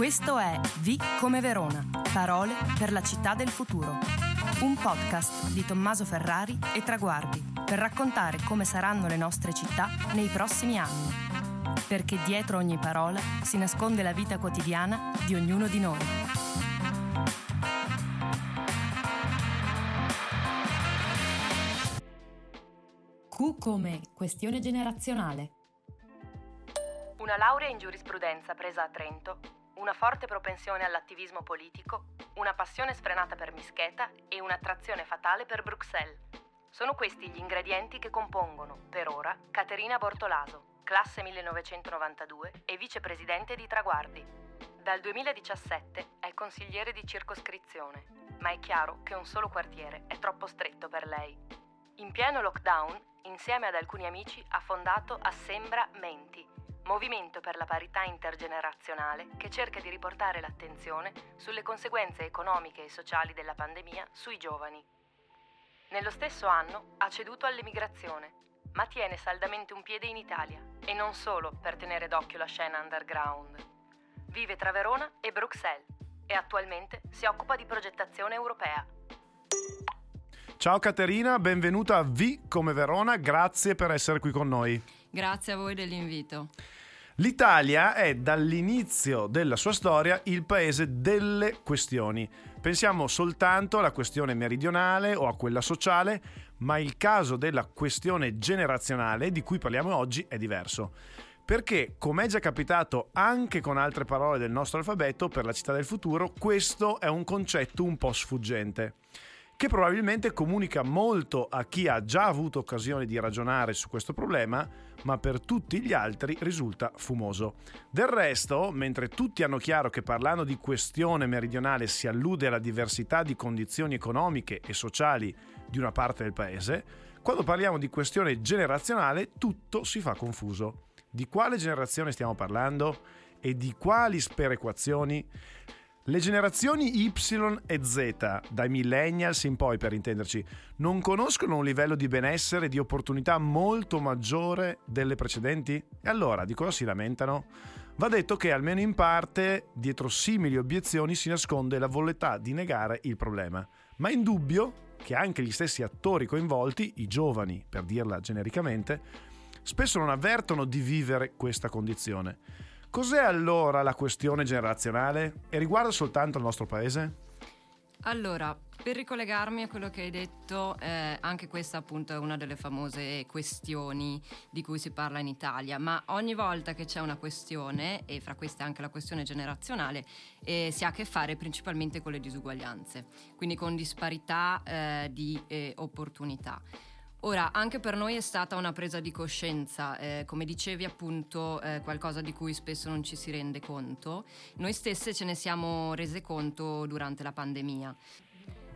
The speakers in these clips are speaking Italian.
Questo è V come Verona, parole per la città del futuro. Un podcast di Tommaso Ferrari e Traguardi per raccontare come saranno le nostre città nei prossimi anni. Perché dietro ogni parola si nasconde la vita quotidiana di ognuno di noi. Q come questione generazionale. Una laurea in giurisprudenza presa a Trento una forte propensione all'attivismo politico, una passione sfrenata per Mischeta e un'attrazione fatale per Bruxelles. Sono questi gli ingredienti che compongono, per ora, Caterina Bortolaso, classe 1992 e vicepresidente di Traguardi. Dal 2017 è consigliere di circoscrizione, ma è chiaro che un solo quartiere è troppo stretto per lei. In pieno lockdown, insieme ad alcuni amici, ha fondato Assembra Menti, movimento per la parità intergenerazionale che cerca di riportare l'attenzione sulle conseguenze economiche e sociali della pandemia sui giovani. Nello stesso anno ha ceduto all'emigrazione, ma tiene saldamente un piede in Italia e non solo per tenere d'occhio la scena underground. Vive tra Verona e Bruxelles e attualmente si occupa di progettazione europea. Ciao Caterina, benvenuta a V come Verona, grazie per essere qui con noi. Grazie a voi dell'invito. L'Italia è dall'inizio della sua storia il paese delle questioni. Pensiamo soltanto alla questione meridionale o a quella sociale, ma il caso della questione generazionale di cui parliamo oggi è diverso. Perché, come è già capitato anche con altre parole del nostro alfabeto per la città del futuro, questo è un concetto un po' sfuggente che probabilmente comunica molto a chi ha già avuto occasione di ragionare su questo problema, ma per tutti gli altri risulta fumoso. Del resto, mentre tutti hanno chiaro che parlando di questione meridionale si allude alla diversità di condizioni economiche e sociali di una parte del paese, quando parliamo di questione generazionale tutto si fa confuso. Di quale generazione stiamo parlando? E di quali sperequazioni? Le generazioni Y e Z, dai millennials in poi per intenderci, non conoscono un livello di benessere e di opportunità molto maggiore delle precedenti? E allora di cosa si lamentano? Va detto che almeno in parte dietro simili obiezioni si nasconde la volontà di negare il problema, ma è indubbio che anche gli stessi attori coinvolti, i giovani per dirla genericamente, spesso non avvertono di vivere questa condizione. Cos'è allora la questione generazionale e riguarda soltanto il nostro paese? Allora, per ricollegarmi a quello che hai detto, eh, anche questa appunto è una delle famose questioni di cui si parla in Italia, ma ogni volta che c'è una questione, e fra queste anche la questione generazionale, eh, si ha a che fare principalmente con le disuguaglianze, quindi con disparità eh, di eh, opportunità. Ora, anche per noi è stata una presa di coscienza, eh, come dicevi appunto, eh, qualcosa di cui spesso non ci si rende conto. Noi stesse ce ne siamo rese conto durante la pandemia.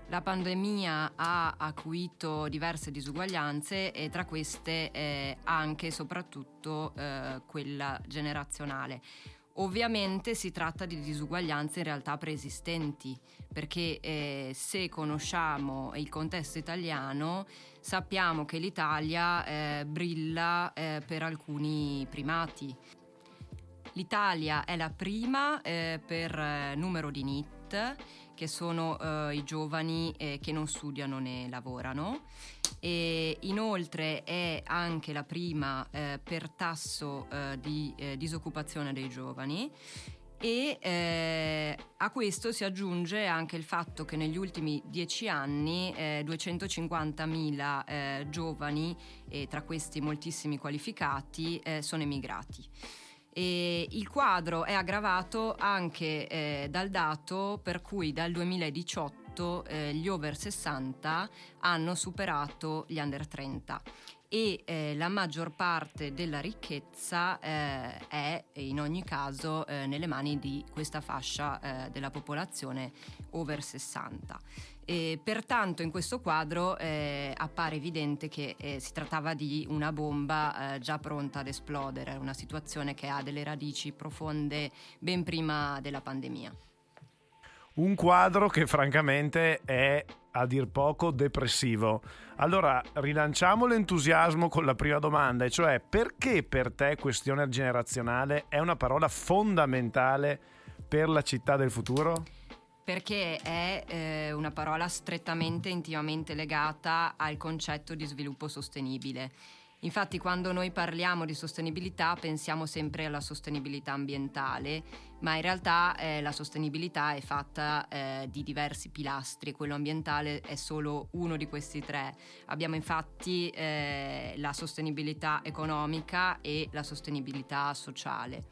La pandemia ha acuito diverse disuguaglianze e tra queste eh, anche e soprattutto eh, quella generazionale. Ovviamente si tratta di disuguaglianze in realtà preesistenti, perché eh, se conosciamo il contesto italiano sappiamo che l'Italia eh, brilla eh, per alcuni primati. L'Italia è la prima eh, per eh, numero di NIT, che sono eh, i giovani che non studiano né lavorano e inoltre è anche la prima eh, per tasso eh, di eh, disoccupazione dei giovani e eh, a questo si aggiunge anche il fatto che negli ultimi dieci anni eh, 250.000 eh, giovani, e tra questi moltissimi qualificati, eh, sono emigrati. E il quadro è aggravato anche eh, dal dato per cui dal 2018 eh, gli over 60 hanno superato gli under 30 e eh, la maggior parte della ricchezza eh, è in ogni caso eh, nelle mani di questa fascia eh, della popolazione over 60. E pertanto in questo quadro eh, appare evidente che eh, si trattava di una bomba già pronta ad esplodere, una situazione che ha delle radici profonde ben prima della pandemia. Un quadro che francamente è a dir poco depressivo. Allora, rilanciamo l'entusiasmo con la prima domanda, e cioè perché per te questione generazionale è una parola fondamentale per la città del futuro? Perché è eh, una parola strettamente, intimamente legata al concetto di sviluppo sostenibile. Infatti quando noi parliamo di sostenibilità pensiamo sempre alla sostenibilità ambientale, ma in realtà eh, la sostenibilità è fatta eh, di diversi pilastri quello ambientale è solo uno di questi tre. Abbiamo infatti eh, la sostenibilità economica e la sostenibilità sociale.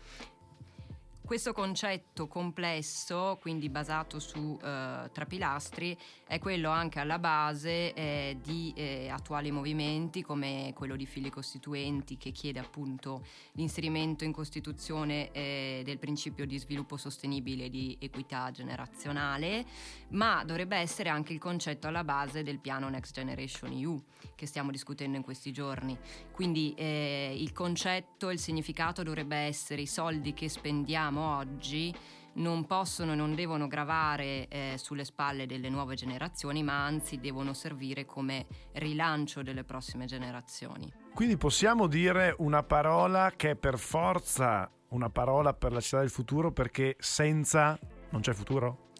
Questo concetto complesso, quindi basato su eh, tre pilastri, è quello anche alla base eh, di eh, attuali movimenti come quello di fili costituenti che chiede appunto l'inserimento in Costituzione eh, del principio di sviluppo sostenibile e di equità generazionale, ma dovrebbe essere anche il concetto alla base del piano Next Generation EU che stiamo discutendo in questi giorni. Quindi eh, il concetto, il significato dovrebbe essere i soldi che spendiamo oggi non possono e non devono gravare eh, sulle spalle delle nuove generazioni, ma anzi devono servire come rilancio delle prossime generazioni. Quindi possiamo dire una parola che è per forza una parola per la città del futuro perché senza non c'è futuro?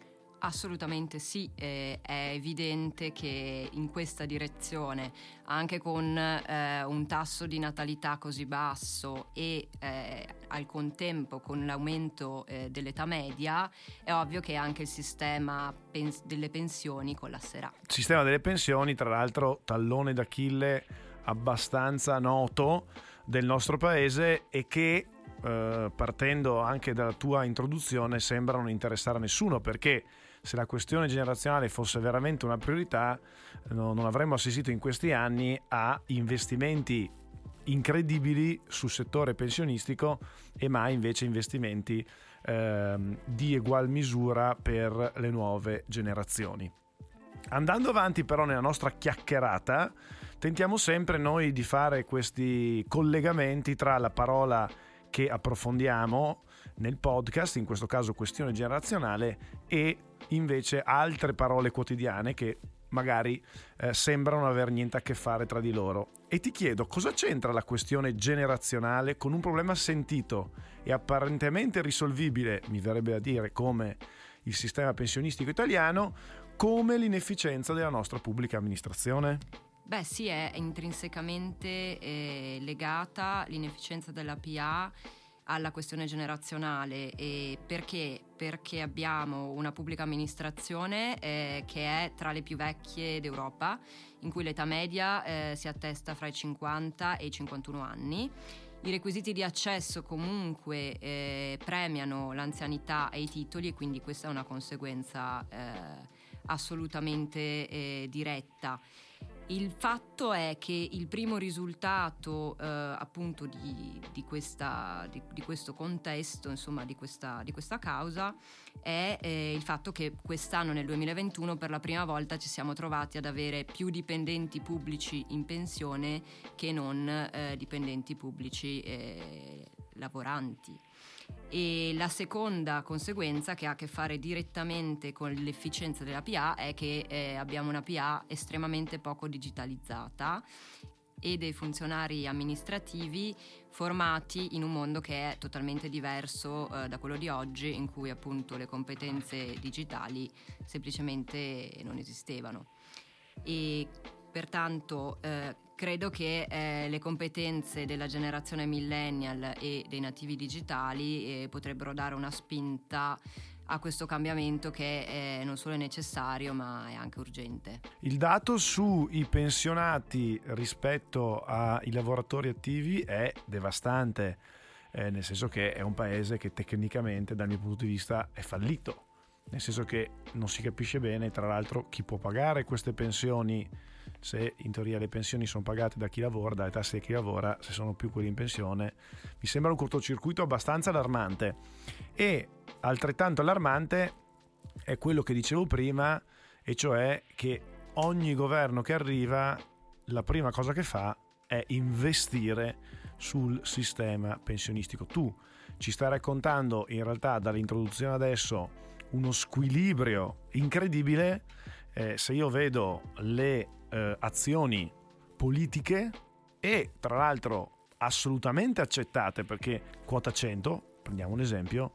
Assolutamente sì, eh, è evidente che in questa direzione, anche con eh, un tasso di natalità così basso e eh, al contempo con l'aumento eh, dell'età media, è ovvio che anche il sistema pens- delle pensioni collasserà. Sistema delle pensioni, tra l'altro, tallone d'Achille abbastanza noto del nostro paese e che eh, partendo anche dalla tua introduzione sembra non interessare a nessuno perché se la questione generazionale fosse veramente una priorità, no, non avremmo assistito in questi anni a investimenti incredibili sul settore pensionistico e mai invece investimenti eh, di egual misura per le nuove generazioni. Andando avanti però nella nostra chiacchierata, tentiamo sempre noi di fare questi collegamenti tra la parola che approfondiamo nel podcast, in questo caso questione generazionale, e invece altre parole quotidiane che magari eh, sembrano aver niente a che fare tra di loro. E ti chiedo cosa c'entra la questione generazionale con un problema sentito e apparentemente risolvibile, mi verrebbe da dire, come il sistema pensionistico italiano, come l'inefficienza della nostra pubblica amministrazione? Beh sì, è intrinsecamente eh, legata l'inefficienza della PA alla questione generazionale e perché? Perché abbiamo una pubblica amministrazione eh, che è tra le più vecchie d'Europa, in cui l'età media eh, si attesta fra i 50 e i 51 anni. I requisiti di accesso comunque eh, premiano l'anzianità e i titoli e quindi questa è una conseguenza eh, assolutamente eh, diretta. Il fatto è che il primo risultato eh, appunto di, di, questa, di, di, questo contesto, insomma di questa, questa causa, è eh, il fatto che quest'anno nel 2021 per la prima volta ci siamo trovati ad avere più dipendenti pubblici in pensione che non eh, dipendenti pubblici eh, lavoranti. E la seconda conseguenza che ha a che fare direttamente con l'efficienza della PA è che eh, abbiamo una PA estremamente poco digitalizzata e dei funzionari amministrativi formati in un mondo che è totalmente diverso eh, da quello di oggi in cui appunto le competenze digitali semplicemente non esistevano. E pertanto eh, credo che eh, le competenze della generazione millennial e dei nativi digitali eh, potrebbero dare una spinta a questo cambiamento che è non solo è necessario ma è anche urgente. Il dato sui pensionati rispetto ai lavoratori attivi è devastante, eh, nel senso che è un paese che tecnicamente dal mio punto di vista è fallito, nel senso che non si capisce bene tra l'altro chi può pagare queste pensioni se in teoria le pensioni sono pagate da chi lavora, dalle tasse di chi lavora, se sono più quelli in pensione, mi sembra un cortocircuito abbastanza allarmante. E altrettanto allarmante è quello che dicevo prima, e cioè che ogni governo che arriva, la prima cosa che fa è investire sul sistema pensionistico. Tu ci stai raccontando in realtà dall'introduzione adesso uno squilibrio incredibile. Eh, se io vedo le eh, azioni politiche e tra l'altro assolutamente accettate perché quota 100, prendiamo un esempio,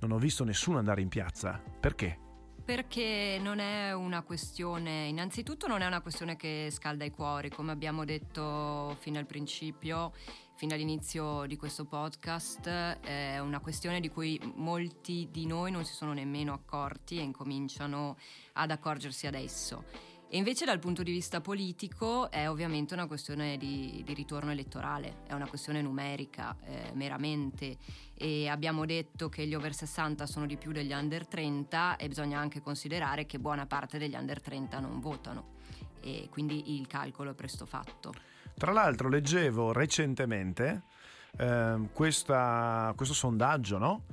non ho visto nessuno andare in piazza. Perché? Perché non è una questione, innanzitutto non è una questione che scalda i cuori, come abbiamo detto fino al principio, fino all'inizio di questo podcast, è una questione di cui molti di noi non si sono nemmeno accorti e incominciano ad accorgersi adesso. E invece dal punto di vista politico è ovviamente una questione di, di ritorno elettorale, è una questione numerica eh, meramente e abbiamo detto che gli over 60 sono di più degli under 30 e bisogna anche considerare che buona parte degli under 30 non votano e quindi il calcolo è presto fatto. Tra l'altro leggevo recentemente eh, questa, questo sondaggio, no?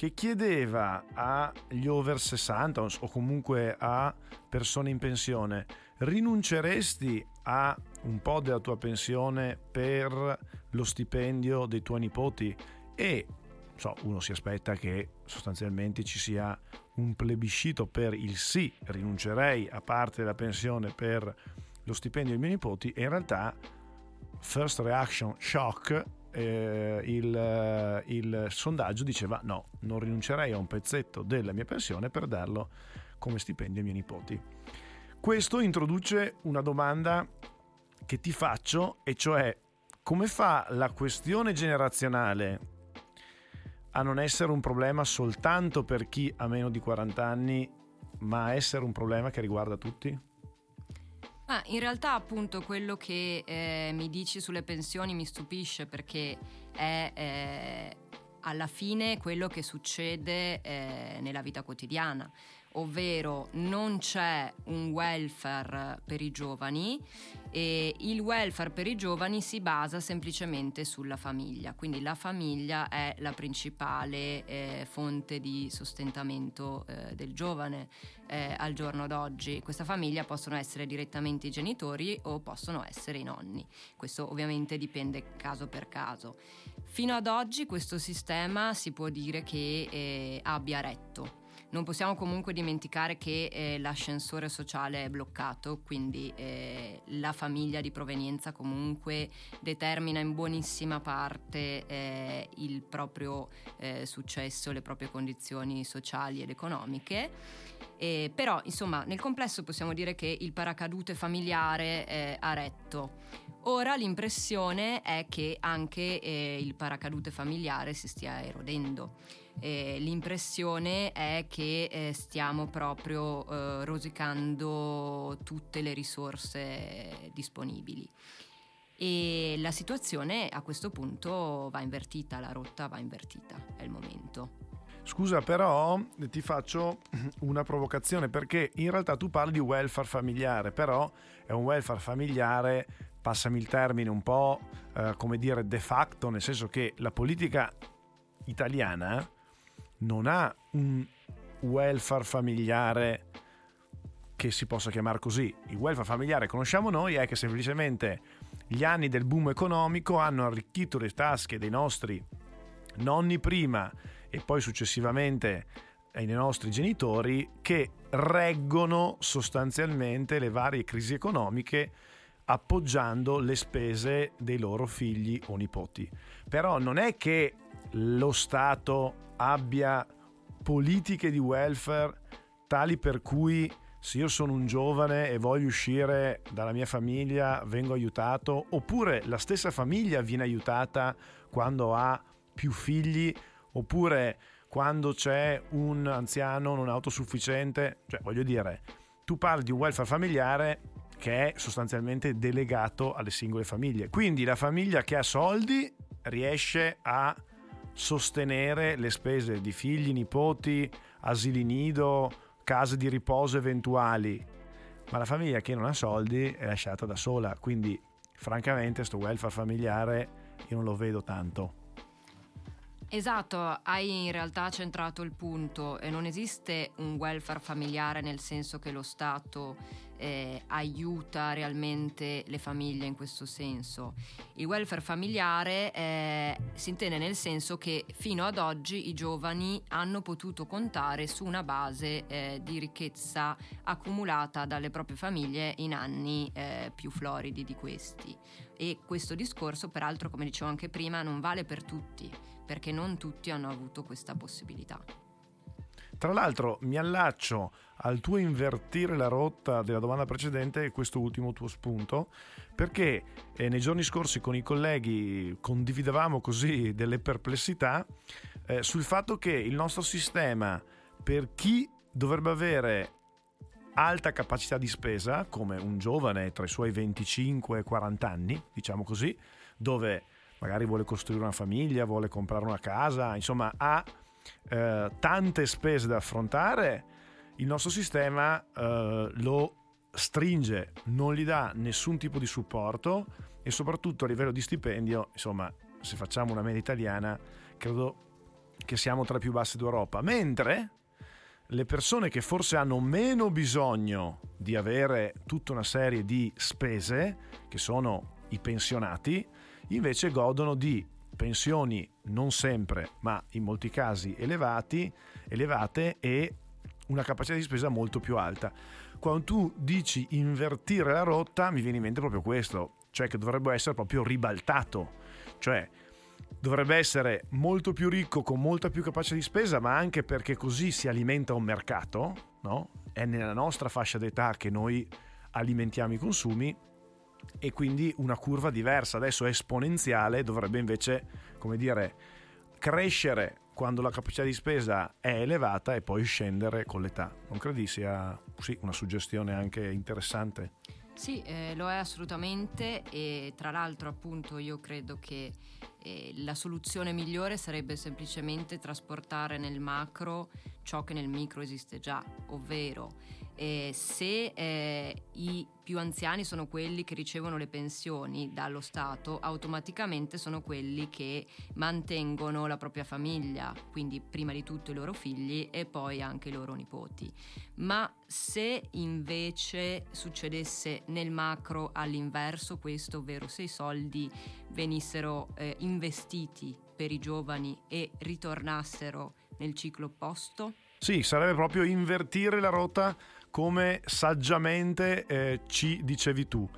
Che chiedeva agli over 60 o comunque a persone in pensione, rinunceresti a un po' della tua pensione per lo stipendio dei tuoi nipoti? E so, uno si aspetta che sostanzialmente ci sia un plebiscito per il sì, rinuncerei a parte della pensione per lo stipendio dei miei nipoti e in realtà first reaction shock eh, il, eh, il, sondaggio diceva no, non rinuncerei a un pezzetto della mia pensione per darlo come stipendio ai miei nipoti. Questo introduce una domanda che ti faccio e cioè come fa la questione generazionale a non essere un problema soltanto per chi ha meno di 40 anni, ma a essere un problema che riguarda tutti? Ah, in realtà appunto quello che eh, mi dici sulle pensioni mi stupisce perché è eh, alla fine quello che succede eh, nella vita quotidiana ovvero non c'è un welfare per i giovani e il welfare per i giovani si basa semplicemente sulla famiglia, quindi la famiglia è la principale eh, fonte di sostentamento eh, del giovane eh, al giorno d'oggi. Questa famiglia possono essere direttamente i genitori o possono essere i nonni, questo ovviamente dipende caso per caso. Fino ad oggi questo sistema si può dire che eh, abbia retto non possiamo comunque dimenticare che eh, l'ascensore sociale è bloccato, quindi eh, la famiglia di provenienza comunque determina in buonissima parte eh, il proprio eh, successo, le proprie condizioni sociali ed economiche. Eh, però, insomma, nel complesso possiamo dire che il paracadute familiare eh, ha retto. Ora l'impressione è che anche il paracadute familiare si stia erodendo. Eh, l'impressione è che eh, stiamo proprio eh, rosicando tutte le risorse disponibili. E la situazione a questo punto va invertita, la rotta va invertita, è il momento. Scusa, però ti faccio una provocazione perché in realtà tu parli di welfare familiare, però è un welfare familiare, passami il termine, un po' eh, come dire de facto, nel senso che la politica italiana non ha un welfare familiare che si possa chiamare così. Il welfare familiare che conosciamo noi è che semplicemente gli anni del boom economico hanno arricchito le tasche dei nostri nonni prima e poi successivamente ai nostri genitori che reggono sostanzialmente le varie crisi economiche appoggiando le spese dei loro figli o nipoti. Però non è che lo Stato abbia politiche di welfare tali per cui se io sono un giovane e voglio uscire dalla mia famiglia vengo aiutato, oppure la stessa famiglia viene aiutata quando ha più figli, oppure quando c'è un anziano non autosufficiente, cioè voglio dire, tu parli di un welfare familiare che è sostanzialmente delegato alle singole famiglie. Quindi la famiglia che ha soldi riesce a sostenere le spese di figli, nipoti, asili nido, case di riposo eventuali, ma la famiglia che non ha soldi è lasciata da sola, quindi francamente sto welfare familiare io non lo vedo tanto. Esatto, hai in realtà centrato il punto non esiste un welfare familiare nel senso che lo Stato eh, aiuta realmente le famiglie in questo senso. Il welfare familiare eh, si intende nel senso che fino ad oggi i giovani hanno potuto contare su una base eh, di ricchezza accumulata dalle proprie famiglie in anni eh, più floridi di questi. E questo discorso, peraltro, come dicevo anche prima, non vale per tutti perché non tutti hanno avuto questa possibilità. Tra l'altro mi allaccio al tuo invertire la rotta della domanda precedente e questo ultimo tuo spunto, perché eh, nei giorni scorsi con i colleghi condividevamo così delle perplessità eh, sul fatto che il nostro sistema, per chi dovrebbe avere alta capacità di spesa, come un giovane tra i suoi 25 e 40 anni, diciamo così, dove magari vuole costruire una famiglia, vuole comprare una casa, insomma ha eh, tante spese da affrontare, il nostro sistema eh, lo stringe, non gli dà nessun tipo di supporto e soprattutto a livello di stipendio, insomma, se facciamo una media italiana, credo che siamo tra i più bassi d'Europa. Mentre le persone che forse hanno meno bisogno di avere tutta una serie di spese, che sono i pensionati, invece godono di pensioni non sempre, ma in molti casi elevati, elevate e una capacità di spesa molto più alta. Quando tu dici invertire la rotta, mi viene in mente proprio questo, cioè che dovrebbe essere proprio ribaltato, cioè dovrebbe essere molto più ricco con molta più capacità di spesa, ma anche perché così si alimenta un mercato, no? È nella nostra fascia d'età che noi alimentiamo i consumi e quindi una curva diversa, adesso è esponenziale, dovrebbe invece, come dire, crescere quando la capacità di spesa è elevata e poi scendere con l'età. Non credi sia sì, una suggestione anche interessante? Sì, eh, lo è assolutamente e tra l'altro appunto io credo che eh, la soluzione migliore sarebbe semplicemente trasportare nel macro ciò che nel micro esiste già, ovvero eh, se eh, i più anziani sono quelli che ricevono le pensioni dallo Stato, automaticamente sono quelli che mantengono la propria famiglia, quindi prima di tutto i loro figli e poi anche i loro nipoti. Ma se invece succedesse nel macro all'inverso questo, ovvero se i soldi venissero eh, investiti per i giovani e ritornassero nel ciclo opposto? Sì, sarebbe proprio invertire la rotta come saggiamente eh, ci dicevi tu.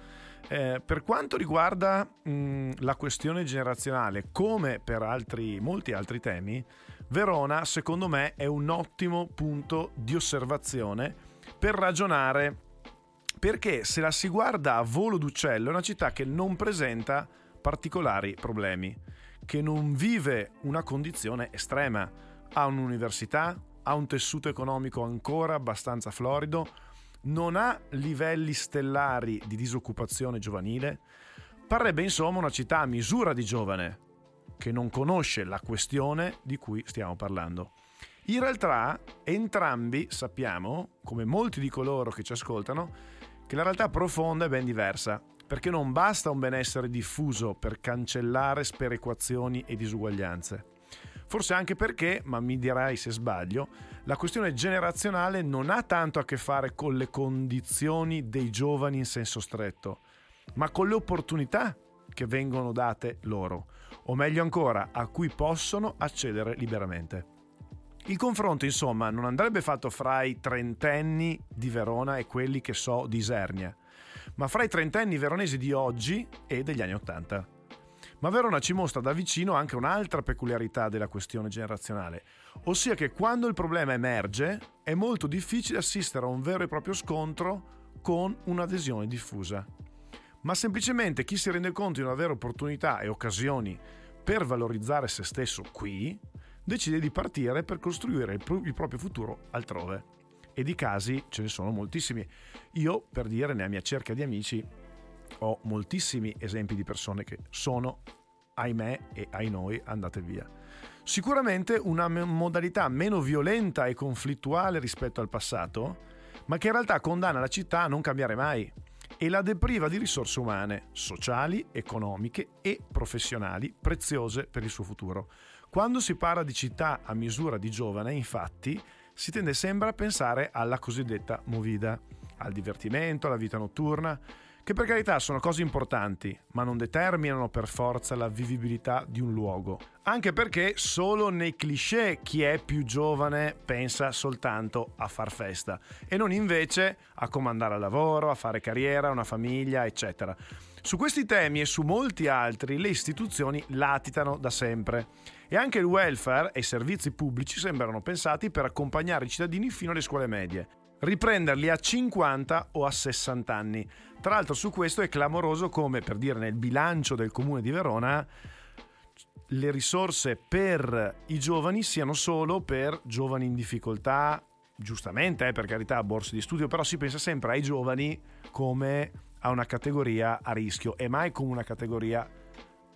Eh, per quanto riguarda mh, la questione generazionale, come per altri, molti altri temi, Verona secondo me è un ottimo punto di osservazione per ragionare perché se la si guarda a volo d'uccello è una città che non presenta particolari problemi, che non vive una condizione estrema, ha un'università, ha un tessuto economico ancora abbastanza florido, non ha livelli stellari di disoccupazione giovanile, parrebbe insomma una città a misura di giovane, che non conosce la questione di cui stiamo parlando. In realtà entrambi sappiamo, come molti di coloro che ci ascoltano, che la realtà profonda è ben diversa, perché non basta un benessere diffuso per cancellare sperequazioni e disuguaglianze. Forse anche perché, ma mi dirai se sbaglio, la questione generazionale non ha tanto a che fare con le condizioni dei giovani in senso stretto, ma con le opportunità che vengono date loro, o meglio ancora, a cui possono accedere liberamente. Il confronto, insomma, non andrebbe fatto fra i trentenni di Verona e quelli che so di Isernia, ma fra i trentenni veronesi di oggi e degli anni Ottanta. Ma Verona ci mostra da vicino anche un'altra peculiarità della questione generazionale, ossia che quando il problema emerge è molto difficile assistere a un vero e proprio scontro con un'adesione diffusa. Ma semplicemente chi si rende conto di una vera opportunità e occasioni per valorizzare se stesso qui, decide di partire per costruire il, pro- il proprio futuro altrove. E di casi ce ne sono moltissimi. Io, per dire, nella mia cerca di amici, ho moltissimi esempi di persone che sono, ahimè e ai noi, andate via. Sicuramente una modalità meno violenta e conflittuale rispetto al passato, ma che in realtà condanna la città a non cambiare mai e la depriva di risorse umane, sociali, economiche e professionali preziose per il suo futuro. Quando si parla di città a misura di giovane, infatti, si tende sempre a pensare alla cosiddetta movida, al divertimento, alla vita notturna, che per carità sono cose importanti, ma non determinano per forza la vivibilità di un luogo. Anche perché solo nei cliché chi è più giovane pensa soltanto a far festa e non invece a comandare al lavoro, a fare carriera, una famiglia, eccetera. Su questi temi e su molti altri le istituzioni latitano da sempre e anche il welfare e i servizi pubblici sembrano pensati per accompagnare i cittadini fino alle scuole medie, riprenderli a 50 o a 60 anni. Tra l'altro su questo è clamoroso come, per dire, nel bilancio del comune di Verona le risorse per i giovani siano solo per giovani in difficoltà, giustamente, eh, per carità, borse di studio, però si pensa sempre ai giovani come a una categoria a rischio e mai come una categoria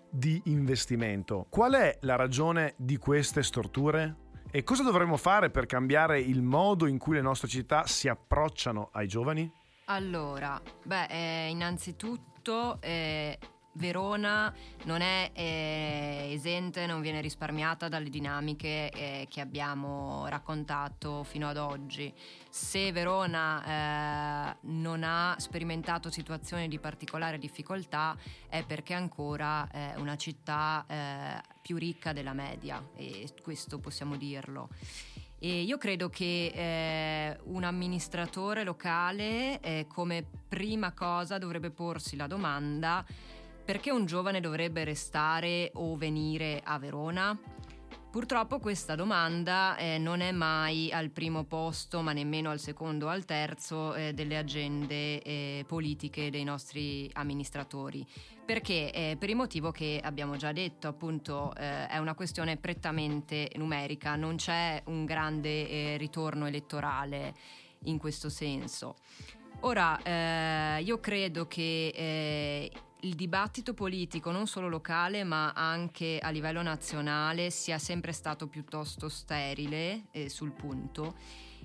di investimento. Qual è la ragione di queste storture? E cosa dovremmo fare per cambiare il modo in cui le nostre città si approcciano ai giovani? Allora, beh, eh, innanzitutto eh, Verona non è eh, esente, non viene risparmiata dalle dinamiche eh, che abbiamo raccontato fino ad oggi. Se Verona eh, non ha sperimentato situazioni di particolare difficoltà è perché è ancora eh, una città eh, più ricca della media e questo possiamo dirlo. E io credo che eh, un amministratore locale eh, come prima cosa dovrebbe porsi la domanda perché un giovane dovrebbe restare o venire a Verona? Purtroppo questa domanda eh, non è mai al primo posto, ma nemmeno al secondo o al terzo eh, delle agende eh, politiche dei nostri amministratori. Perché? Eh, per il motivo che abbiamo già detto, appunto, eh, è una questione prettamente numerica, non c'è un grande eh, ritorno elettorale in questo senso. Ora, io credo che il dibattito politico, non solo locale ma anche a livello nazionale, sia sempre stato piuttosto sterile eh, sul punto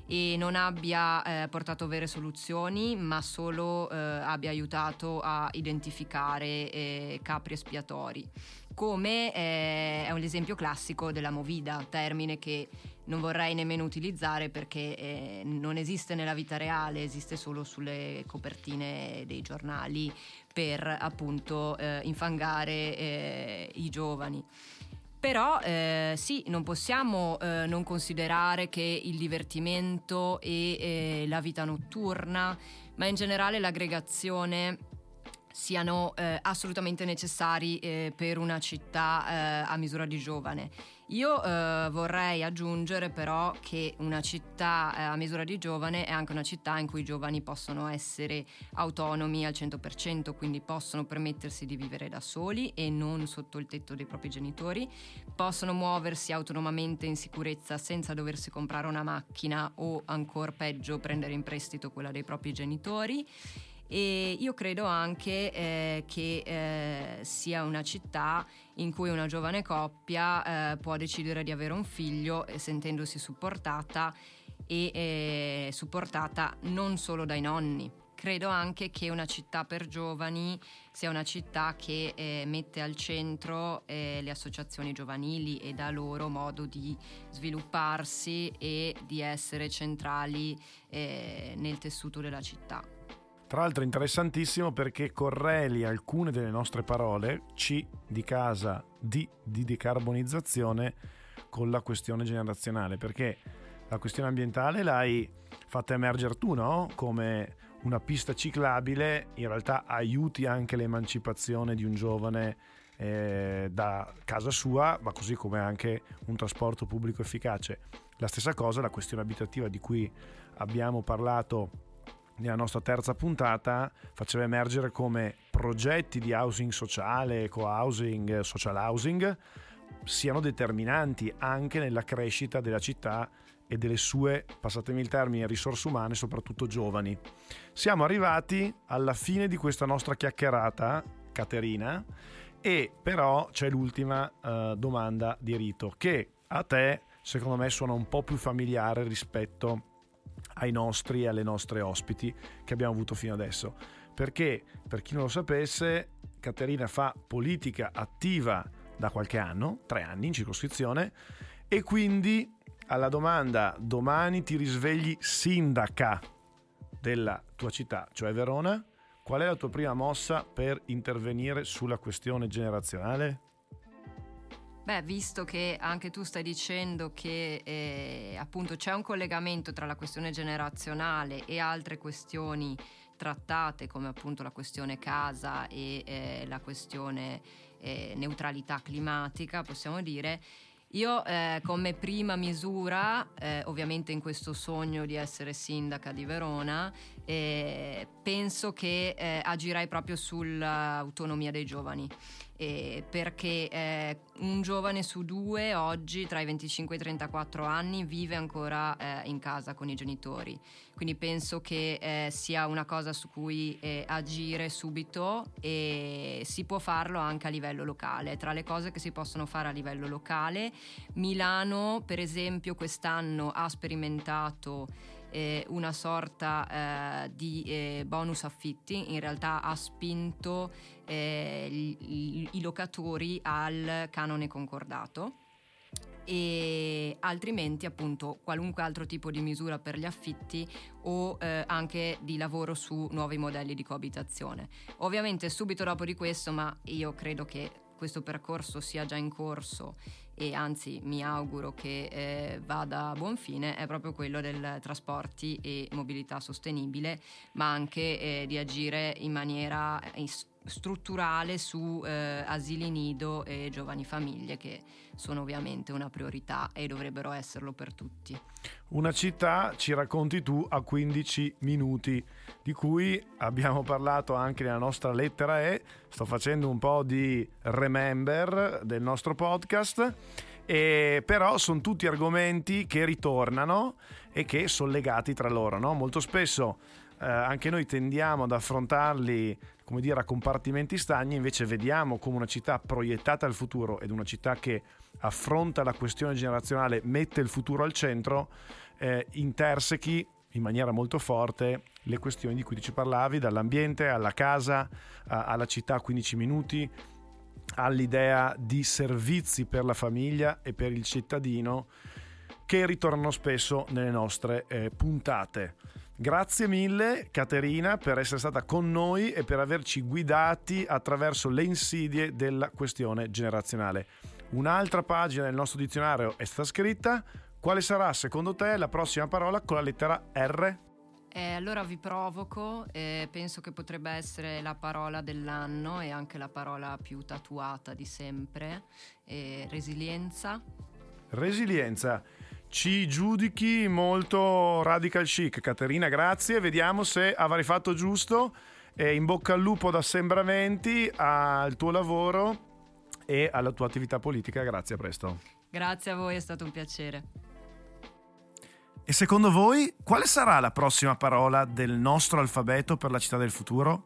e non abbia eh, portato vere soluzioni, ma solo eh, abbia aiutato a identificare eh, capri espiatori. Come eh, è un esempio classico della movida, termine che non vorrei nemmeno utilizzare perché eh, non esiste nella vita reale, esiste solo sulle copertine dei giornali per appunto eh, infangare eh, i giovani. Però eh, sì, non possiamo eh, non considerare che il divertimento e eh, la vita notturna, ma in generale l'aggregazione siano eh, assolutamente necessari eh, per una città eh, a misura di giovane. Io eh, vorrei aggiungere però che una città eh, a misura di giovane è anche una città in cui i giovani possono essere autonomi al 100%, quindi possono permettersi di vivere da soli e non sotto il tetto dei propri genitori, possono muoversi autonomamente in sicurezza senza doversi comprare una macchina o ancora peggio prendere in prestito quella dei propri genitori e io credo anche eh, che eh, sia una città in cui una giovane coppia eh, può decidere di avere un figlio eh, sentendosi supportata e eh, supportata non solo dai nonni. Credo anche che una città per giovani sia una città che eh, mette al centro le associazioni giovanili e dà loro modo di svilupparsi e di essere centrali nel tessuto della città. Tra l'altro è interessantissimo perché correli alcune delle nostre parole, C di casa, D di decarbonizzazione, con la questione generazionale, perché la questione ambientale l'hai fatta emergere tu, no? Come una pista ciclabile, in realtà aiuti anche l'emancipazione di un giovane eh, da casa sua, ma così come anche un trasporto pubblico efficace. La stessa cosa, la questione abitativa di cui abbiamo parlato nella nostra terza puntata faceva emergere come progetti di housing sociale, co-housing, social housing siano determinanti anche nella crescita della città e delle sue, passatemi il termine, risorse umane, soprattutto giovani. Siamo arrivati alla fine di questa nostra chiacchierata, Caterina, e però c'è l'ultima uh, domanda di rito che a te secondo me suona un po' più familiare rispetto ai nostri e alle nostre ospiti che abbiamo avuto fino adesso. Perché, per chi non lo sapesse, Caterina fa politica attiva da qualche anno, tre anni in circoscrizione, e quindi alla domanda domani ti risvegli sindaca della tua città, cioè Verona, qual è la tua prima mossa per intervenire sulla questione generazionale? Beh, visto che anche tu stai dicendo che eh, appunto c'è un collegamento tra la questione generazionale e altre questioni trattate come appunto la questione casa e eh, la questione eh, neutralità climatica, possiamo dire, io eh, come prima misura, eh, ovviamente in questo sogno di essere sindaca di Verona, eh, penso che eh, agirei proprio sull'autonomia dei giovani eh, perché eh, un giovane su due oggi tra i 25 e i 34 anni vive ancora eh, in casa con i genitori, quindi penso che eh, sia una cosa su cui eh, agire subito e si può farlo anche a livello locale. Tra le cose che si possono fare a livello locale, Milano per esempio quest'anno ha sperimentato eh, una sorta eh, di eh, bonus affitti, in realtà ha spinto eh, i, i locatori al canone concordato e altrimenti appunto qualunque altro tipo di misura per gli affitti o eh, anche di lavoro su nuovi modelli di coabitazione. Ovviamente subito dopo di questo, ma io credo che questo percorso sia già in corso e anzi mi auguro che eh, vada a buon fine è proprio quello del trasporti e mobilità sostenibile, ma anche eh, di agire in maniera eh, strutturale su eh, asili nido e giovani famiglie che sono ovviamente una priorità e dovrebbero esserlo per tutti. Una città, ci racconti tu, a 15 minuti, di cui abbiamo parlato anche nella nostra lettera E, sto facendo un po' di remember del nostro podcast, e però sono tutti argomenti che ritornano e che sono legati tra loro. No? Molto spesso eh, anche noi tendiamo ad affrontarli come dire, a compartimenti stagni, invece vediamo come una città proiettata al futuro ed una città che affronta la questione generazionale, mette il futuro al centro, eh, intersechi in maniera molto forte le questioni di cui ti ci parlavi, dall'ambiente alla casa, a, alla città a 15 minuti, all'idea di servizi per la famiglia e per il cittadino che ritornano spesso nelle nostre eh, puntate. Grazie mille Caterina per essere stata con noi e per averci guidati attraverso le insidie della questione generazionale. Un'altra pagina del nostro dizionario è stata scritta. Quale sarà secondo te la prossima parola con la lettera R? Eh, allora vi provoco, eh, penso che potrebbe essere la parola dell'anno e anche la parola più tatuata di sempre, eh, resilienza. Resilienza ci giudichi molto radical chic. Caterina, grazie. Vediamo se avrai fatto giusto. E in bocca al lupo da Sembramenti al tuo lavoro e alla tua attività politica. Grazie, a presto. Grazie a voi, è stato un piacere. E secondo voi, quale sarà la prossima parola del nostro alfabeto per la città del futuro?